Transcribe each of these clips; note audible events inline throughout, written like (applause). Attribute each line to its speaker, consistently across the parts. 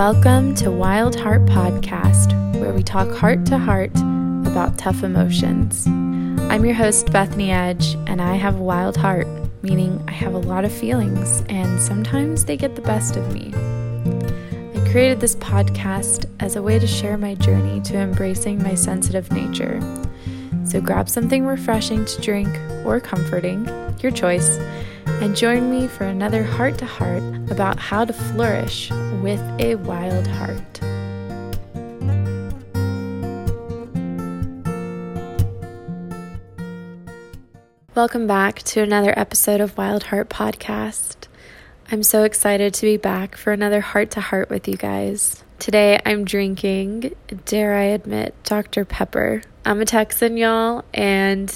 Speaker 1: Welcome to Wild Heart Podcast, where we talk heart to heart about tough emotions. I'm your host, Bethany Edge, and I have a wild heart, meaning I have a lot of feelings, and sometimes they get the best of me. I created this podcast as a way to share my journey to embracing my sensitive nature. So grab something refreshing to drink or comforting, your choice, and join me for another heart to heart about how to flourish with a wild heart. Welcome back to another episode of Wild Heart Podcast. I'm so excited to be back for another heart to heart with you guys. Today I'm drinking, dare I admit, Dr. Pepper. I'm a Texan, y'all, and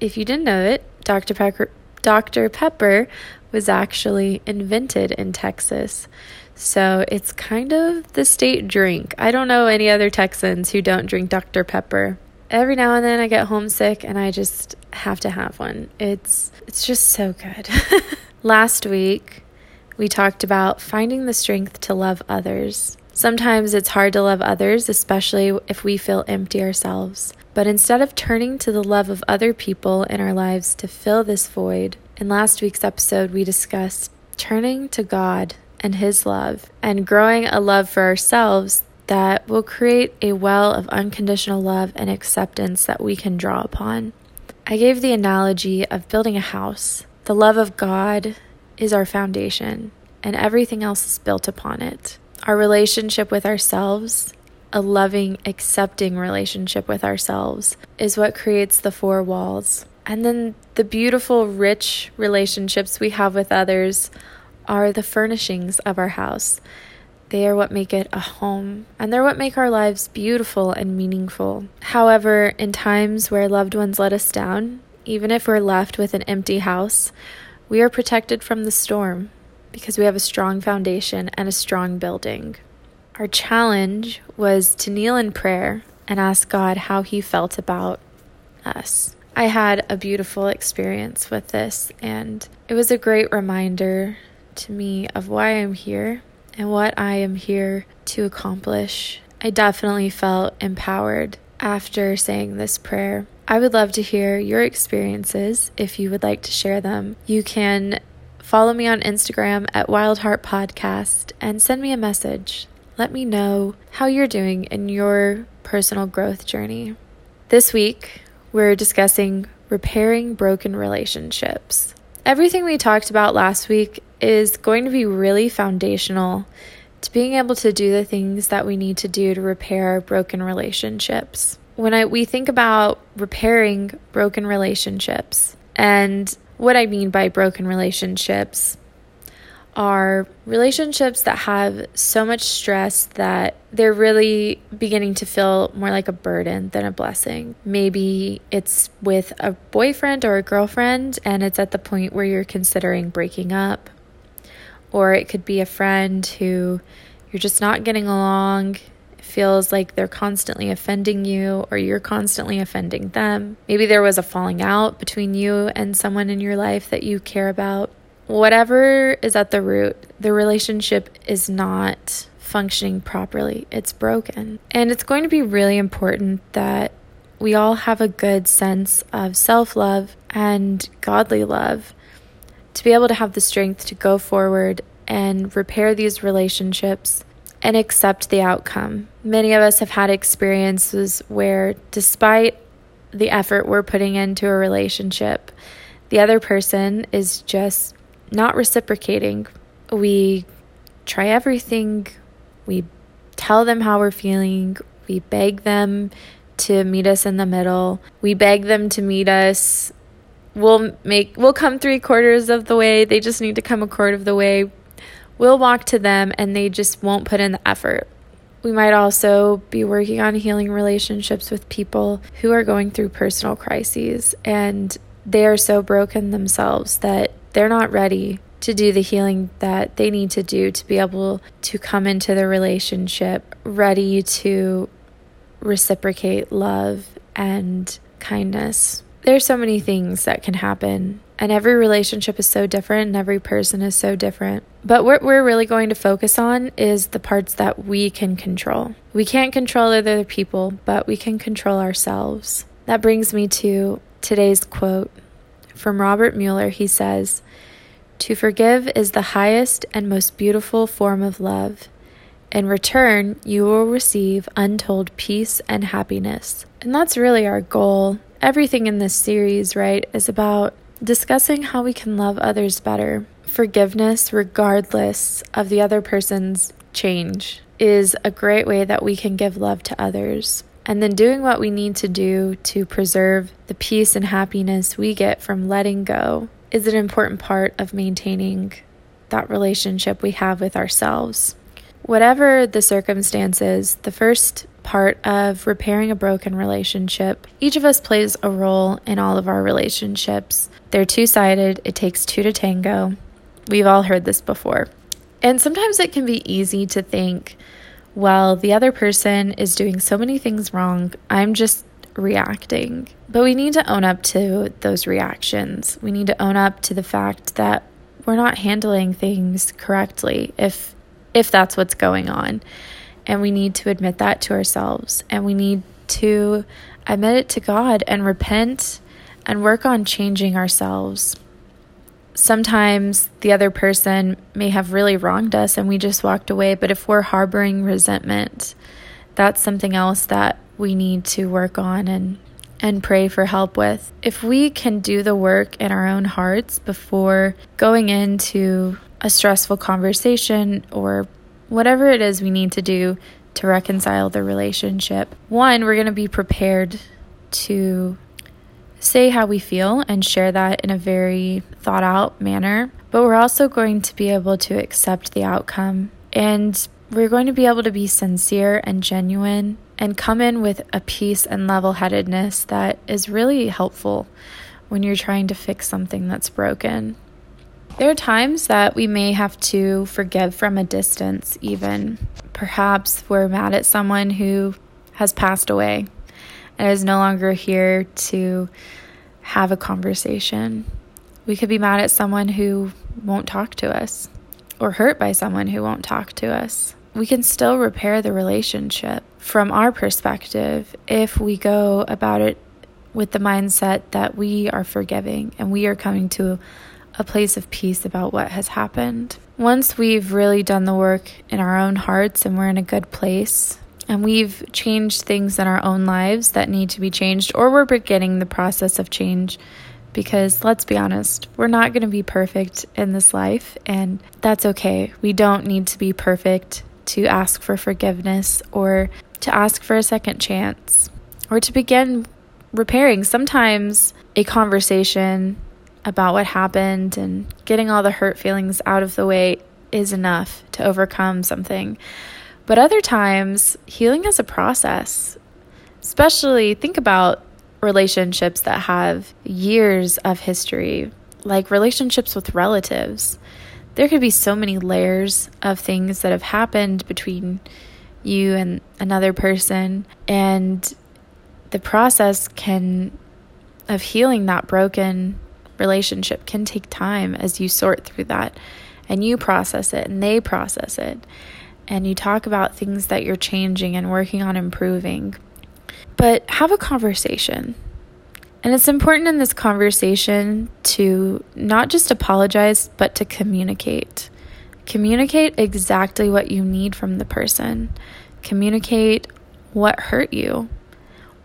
Speaker 1: if you didn't know it, Dr. Pepper Dr. Pepper was actually invented in Texas. So it's kind of the state drink. I don't know any other Texans who don't drink Dr. Pepper. Every now and then I get homesick and I just have to have one. It's it's just so good. (laughs) Last week we talked about finding the strength to love others. Sometimes it's hard to love others, especially if we feel empty ourselves. But instead of turning to the love of other people in our lives to fill this void, in last week's episode, we discussed turning to God and His love and growing a love for ourselves that will create a well of unconditional love and acceptance that we can draw upon. I gave the analogy of building a house. The love of God is our foundation, and everything else is built upon it. Our relationship with ourselves a loving, accepting relationship with ourselves is what creates the four walls. And then the beautiful, rich relationships we have with others are the furnishings of our house. They are what make it a home, and they're what make our lives beautiful and meaningful. However, in times where loved ones let us down, even if we're left with an empty house, we are protected from the storm because we have a strong foundation and a strong building. Our challenge was to kneel in prayer and ask God how He felt about us. I had a beautiful experience with this, and it was a great reminder to me of why I'm here and what I am here to accomplish. I definitely felt empowered after saying this prayer. I would love to hear your experiences if you would like to share them. You can follow me on Instagram at Wild Heart Podcast and send me a message let me know how you're doing in your personal growth journey. This week, we're discussing repairing broken relationships. Everything we talked about last week is going to be really foundational to being able to do the things that we need to do to repair broken relationships. When I, we think about repairing broken relationships, and what I mean by broken relationships are relationships that have so much stress that they're really beginning to feel more like a burden than a blessing. Maybe it's with a boyfriend or a girlfriend, and it's at the point where you're considering breaking up. Or it could be a friend who you're just not getting along, feels like they're constantly offending you, or you're constantly offending them. Maybe there was a falling out between you and someone in your life that you care about whatever is at the root, the relationship is not functioning properly. It's broken. And it's going to be really important that we all have a good sense of self love and godly love to be able to have the strength to go forward and repair these relationships and accept the outcome. Many of us have had experiences where, despite the effort we're putting into a relationship, the other person is just not reciprocating. We try everything, we tell them how we're feeling, we beg them to meet us in the middle, we beg them to meet us. We'll make we'll come three quarters of the way. They just need to come a quarter of the way. We'll walk to them and they just won't put in the effort. We might also be working on healing relationships with people who are going through personal crises and they are so broken themselves that they're not ready to do the healing that they need to do to be able to come into the relationship ready to reciprocate love and kindness. there's so many things that can happen, and every relationship is so different, and every person is so different. But what we're really going to focus on is the parts that we can control. We can't control other people, but we can control ourselves. That brings me to today's quote from Robert Muller. He says, To forgive is the highest and most beautiful form of love. In return, you will receive untold peace and happiness. And that's really our goal. Everything in this series, right, is about discussing how we can love others better. Forgiveness, regardless of the other person's change, is a great way that we can give love to others. And then doing what we need to do to preserve the peace and happiness we get from letting go is an important part of maintaining that relationship we have with ourselves. Whatever the circumstances, the first part of repairing a broken relationship, each of us plays a role in all of our relationships. They're two sided, it takes two to tango. We've all heard this before. And sometimes it can be easy to think, well, the other person is doing so many things wrong, I'm just reacting. But we need to own up to those reactions. We need to own up to the fact that we're not handling things correctly if if that's what's going on. And we need to admit that to ourselves. And we need to admit it to God and repent and work on changing ourselves. Sometimes the other person may have really wronged us and we just walked away, but if we're harboring resentment, that's something else that we need to work on and and pray for help with. If we can do the work in our own hearts before going into a stressful conversation or whatever it is we need to do to reconcile the relationship. One, we're going to be prepared to say how we feel and share that in a very thought out manner, but we're also going to be able to accept the outcome and we're going to be able to be sincere and genuine and come in with a peace and level headedness that is really helpful when you're trying to fix something that's broken. There are times that we may have to forgive from a distance, even. Perhaps we're mad at someone who has passed away and is no longer here to have a conversation. We could be mad at someone who won't talk to us or hurt by someone who won't talk to us. We can still repair the relationship from our perspective if we go about it with the mindset that we are forgiving and we are coming to a place of peace about what has happened. Once we've really done the work in our own hearts and we're in a good place, and we've changed things in our own lives that need to be changed, or we're beginning the process of change, because let's be honest, we're not going to be perfect in this life, and that's okay. We don't need to be perfect to ask for forgiveness or to ask for a second chance or to begin repairing. Sometimes a conversation about what happened and getting all the hurt feelings out of the way is enough to overcome something. But other times, healing is a process. Especially think about relationships that have years of history, like relationships with relatives. There could be so many layers of things that have happened between you and another person, and the process can of healing that broken relationship can take time as you sort through that and you process it and they process it. And you talk about things that you're changing and working on improving. But have a conversation. And it's important in this conversation to not just apologize, but to communicate. Communicate exactly what you need from the person. Communicate what hurt you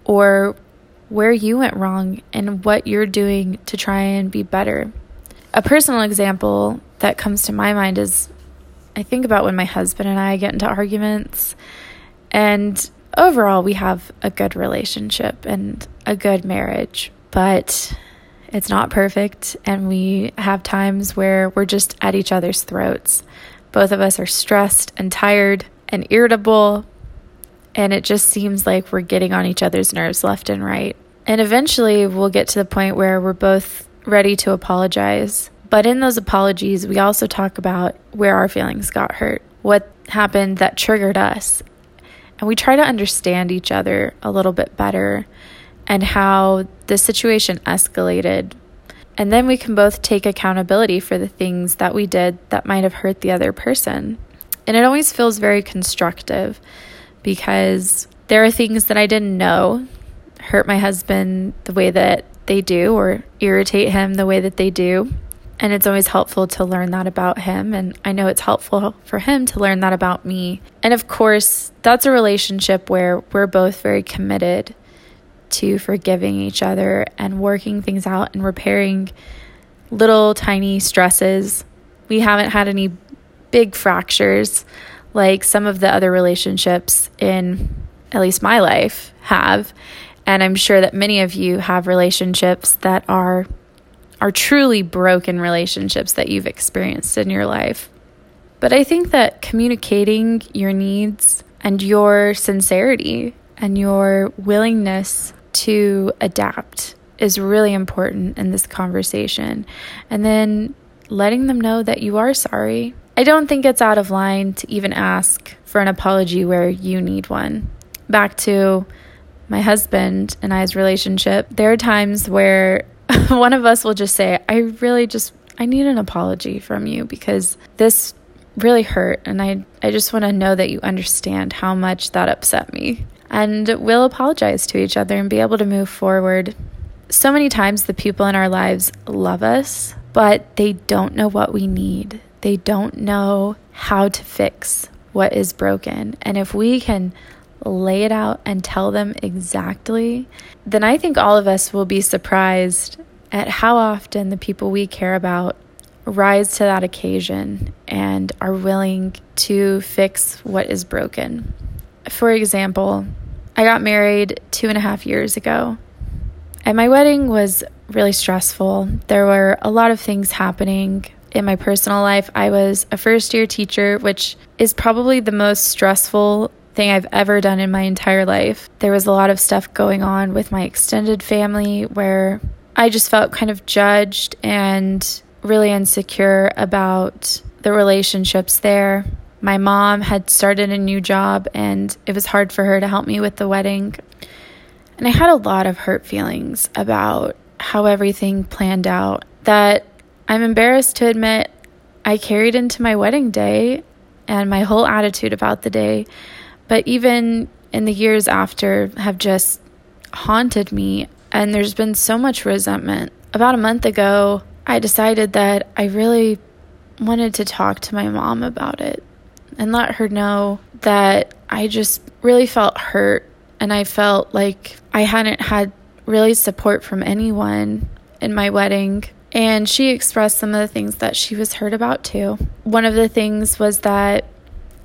Speaker 1: or where you went wrong and what you're doing to try and be better. A personal example that comes to my mind is I think about when my husband and I get into arguments, and overall, we have a good relationship and a good marriage, but it's not perfect, and we have times where we're just at each other's throats. Both of us are stressed and tired and irritable, and it just seems like we're getting on each other's nerves left and right. And eventually, we'll get to the point where we're both ready to apologize. But in those apologies, we also talk about where our feelings got hurt, what happened that triggered us. And we try to understand each other a little bit better and how the situation escalated. And then we can both take accountability for the things that we did that might have hurt the other person. And it always feels very constructive because there are things that I didn't know hurt my husband the way that they do or irritate him the way that they do. And it's always helpful to learn that about him. And I know it's helpful for him to learn that about me. And of course, that's a relationship where we're both very committed to forgiving each other and working things out and repairing little tiny stresses. We haven't had any big fractures like some of the other relationships in at least my life have. And I'm sure that many of you have relationships that are are truly broken relationships that you've experienced in your life. But I think that communicating your needs and your sincerity and your willingness to adapt is really important in this conversation. And then letting them know that you are sorry. I don't think it's out of line to even ask for an apology where you need one. Back to my husband and I's relationship, there are times where (laughs) one of us will just say, I really just, I need an apology from you because this really hurt. And I, I just want to know that you understand how much that upset me. And we'll apologize to each other and be able to move forward. So many times, the people in our lives love us, but they don't know what we need. They don't know how to fix what is broken. And if we can lay it out and tell them exactly, then I think all of us will be surprised at how often the people we care about rise to that occasion and are willing to fix what is broken. For example, I got married two and a half years ago, and my wedding was really stressful. There were a lot of things happening in my personal life. I was a first year teacher, which is probably the most stressful thing I've ever done in my entire life. There was a lot of stuff going on with my extended family where I just felt kind of judged and really insecure about the relationships there. My mom had started a new job and it was hard for her to help me with the wedding. And I had a lot of hurt feelings about how everything planned out that I'm embarrassed to admit I carried into my wedding day and my whole attitude about the day but even in the years after have just haunted me and there's been so much resentment. About a month ago, I decided that I really wanted to talk to my mom about it and let her know that I just really felt hurt and I felt like I hadn't had really support from anyone in my wedding. And she expressed some of the things that she was hurt about too. One of the things was that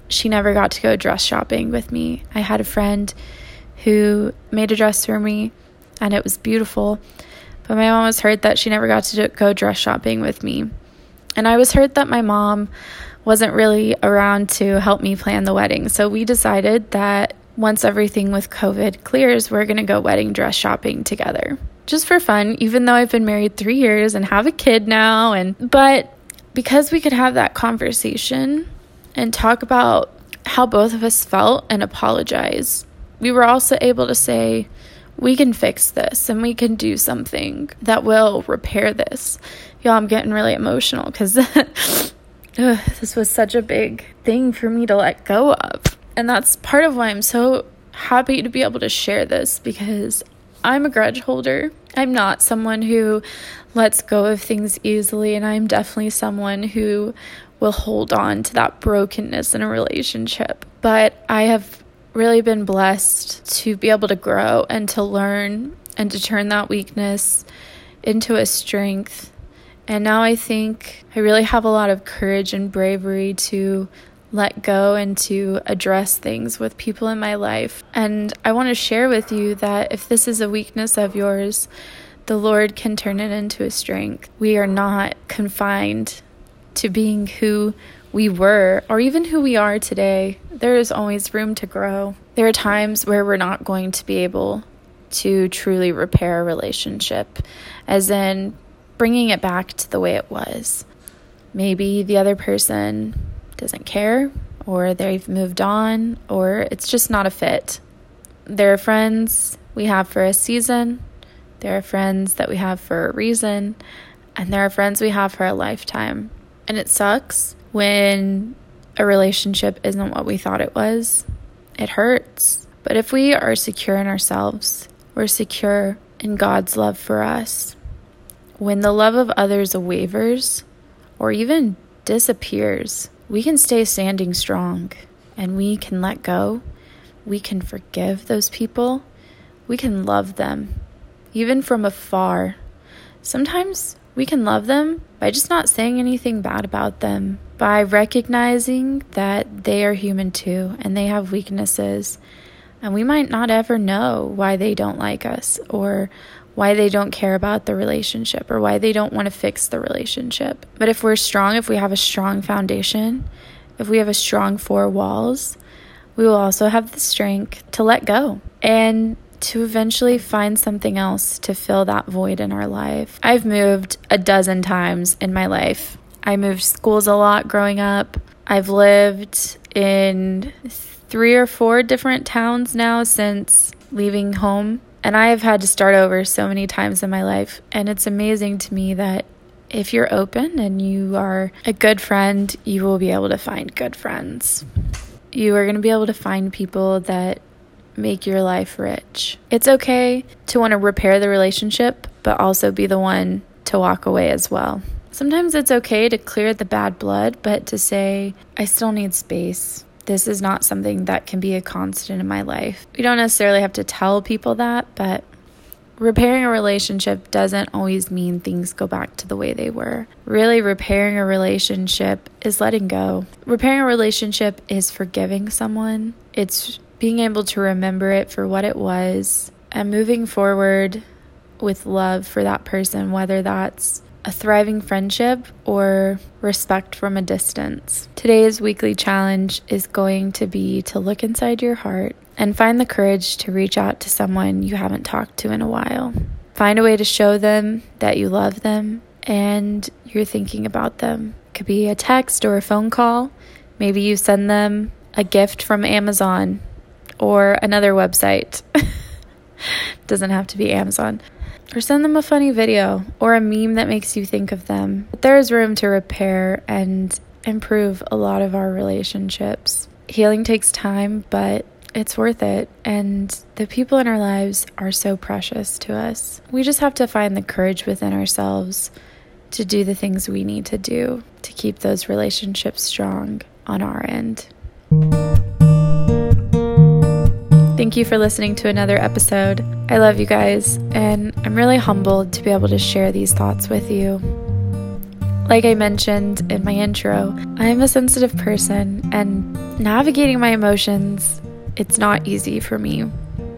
Speaker 1: she never got to go dress shopping with me. I had a friend who made a dress for me and it was beautiful. But my mom was hurt that she never got to go dress shopping with me. And I was hurt that my mom wasn't really around to help me plan the wedding. So we decided that once everything with COVID clears, we're going to go wedding dress shopping together. Just for fun, even though I've been married 3 years and have a kid now and but because we could have that conversation and talk about how both of us felt and apologize. We were also able to say, we can fix this and we can do something that will repair this. Y'all, I'm getting really emotional because (laughs) this was such a big thing for me to let go of. And that's part of why I'm so happy to be able to share this because I'm a grudge holder. I'm not someone who lets go of things easily, and I'm definitely someone who will hold on to that brokenness in a relationship. But I have really been blessed to be able to grow and to learn and to turn that weakness into a strength. And now I think I really have a lot of courage and bravery to let go and to address things with people in my life. And I want to share with you that if this is a weakness of yours, the Lord can turn it into a strength. We are not confined to being who we were or even who we are today, there is always room to grow. There are times where we're not going to be able to truly repair a relationship, as in bringing it back to the way it was. Maybe the other person doesn't care, or they've moved on, or it's just not a fit. There are friends we have for a season, there are friends that we have for a reason, and there are friends we have for a lifetime. And it sucks when a relationship isn't what we thought it was. It hurts. But if we are secure in ourselves, we're secure in God's love for us. When the love of others wavers or even disappears, we can stay standing strong and we can let go. We can forgive those people. We can love them, even from afar. Sometimes we can love them by just not saying anything bad about them, by recognizing that they are human too and they have weaknesses. And we might not ever know why they don't like us or why they don't care about the relationship or why they don't want to fix the relationship. But if we're strong, if we have a strong foundation, if we have a strong four walls, we will also have the strength to let go and to eventually find something else to fill that void in our life. I've moved a dozen times in my life. I moved schools a lot growing up. I've lived in three or four different towns now since leaving home. And I have had to start over so many times in my life. And it's amazing to me that if you're open and you are a good friend, you will be able to find good friends. You are going to be able to find people that make your life rich. It's okay to want to repair the relationship, but also be the one to walk away as well. Sometimes it's okay to clear the bad blood, but to say, I still need space. This is not something that can be a constant in my life. We don't necessarily have to tell people that, but repairing a relationship doesn't always mean things go back to the way they were. Really, repairing a relationship is letting go. Repairing a relationship is forgiving someone, it's being able to remember it for what it was and moving forward with love for that person, whether that's a thriving friendship or respect from a distance. Today's weekly challenge is going to be to look inside your heart and find the courage to reach out to someone you haven't talked to in a while. Find a way to show them that you love them and you're thinking about them. It could be a text or a phone call. Maybe you send them a gift from Amazon or another website. (laughs) Doesn't have to be Amazon. Or send them a funny video or a meme that makes you think of them. But there is room to repair and improve a lot of our relationships. Healing takes time, but it's worth it. And the people in our lives are so precious to us. We just have to find the courage within ourselves to do the things we need to do to keep those relationships strong on our end. Thank you for listening to another episode. I love you guys, and I'm really humbled to be able to share these thoughts with you. Like I mentioned in my intro, I am a sensitive person, and navigating my emotions, it's not easy for me.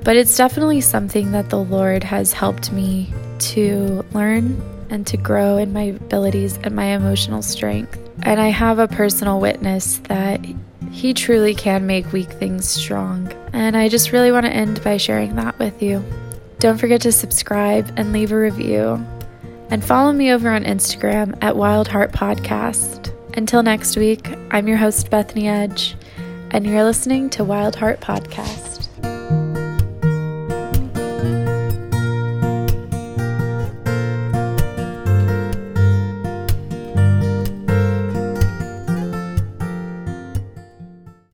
Speaker 1: But it's definitely something that the Lord has helped me to learn and to grow in my abilities and my emotional strength. And I have a personal witness that he truly can make weak things strong. And I just really want to end by sharing that with you. Don't forget to subscribe and leave a review. And follow me over on Instagram at Wild Heart Podcast. Until next week, I'm your host, Bethany Edge, and you're listening to Wild Heart Podcast.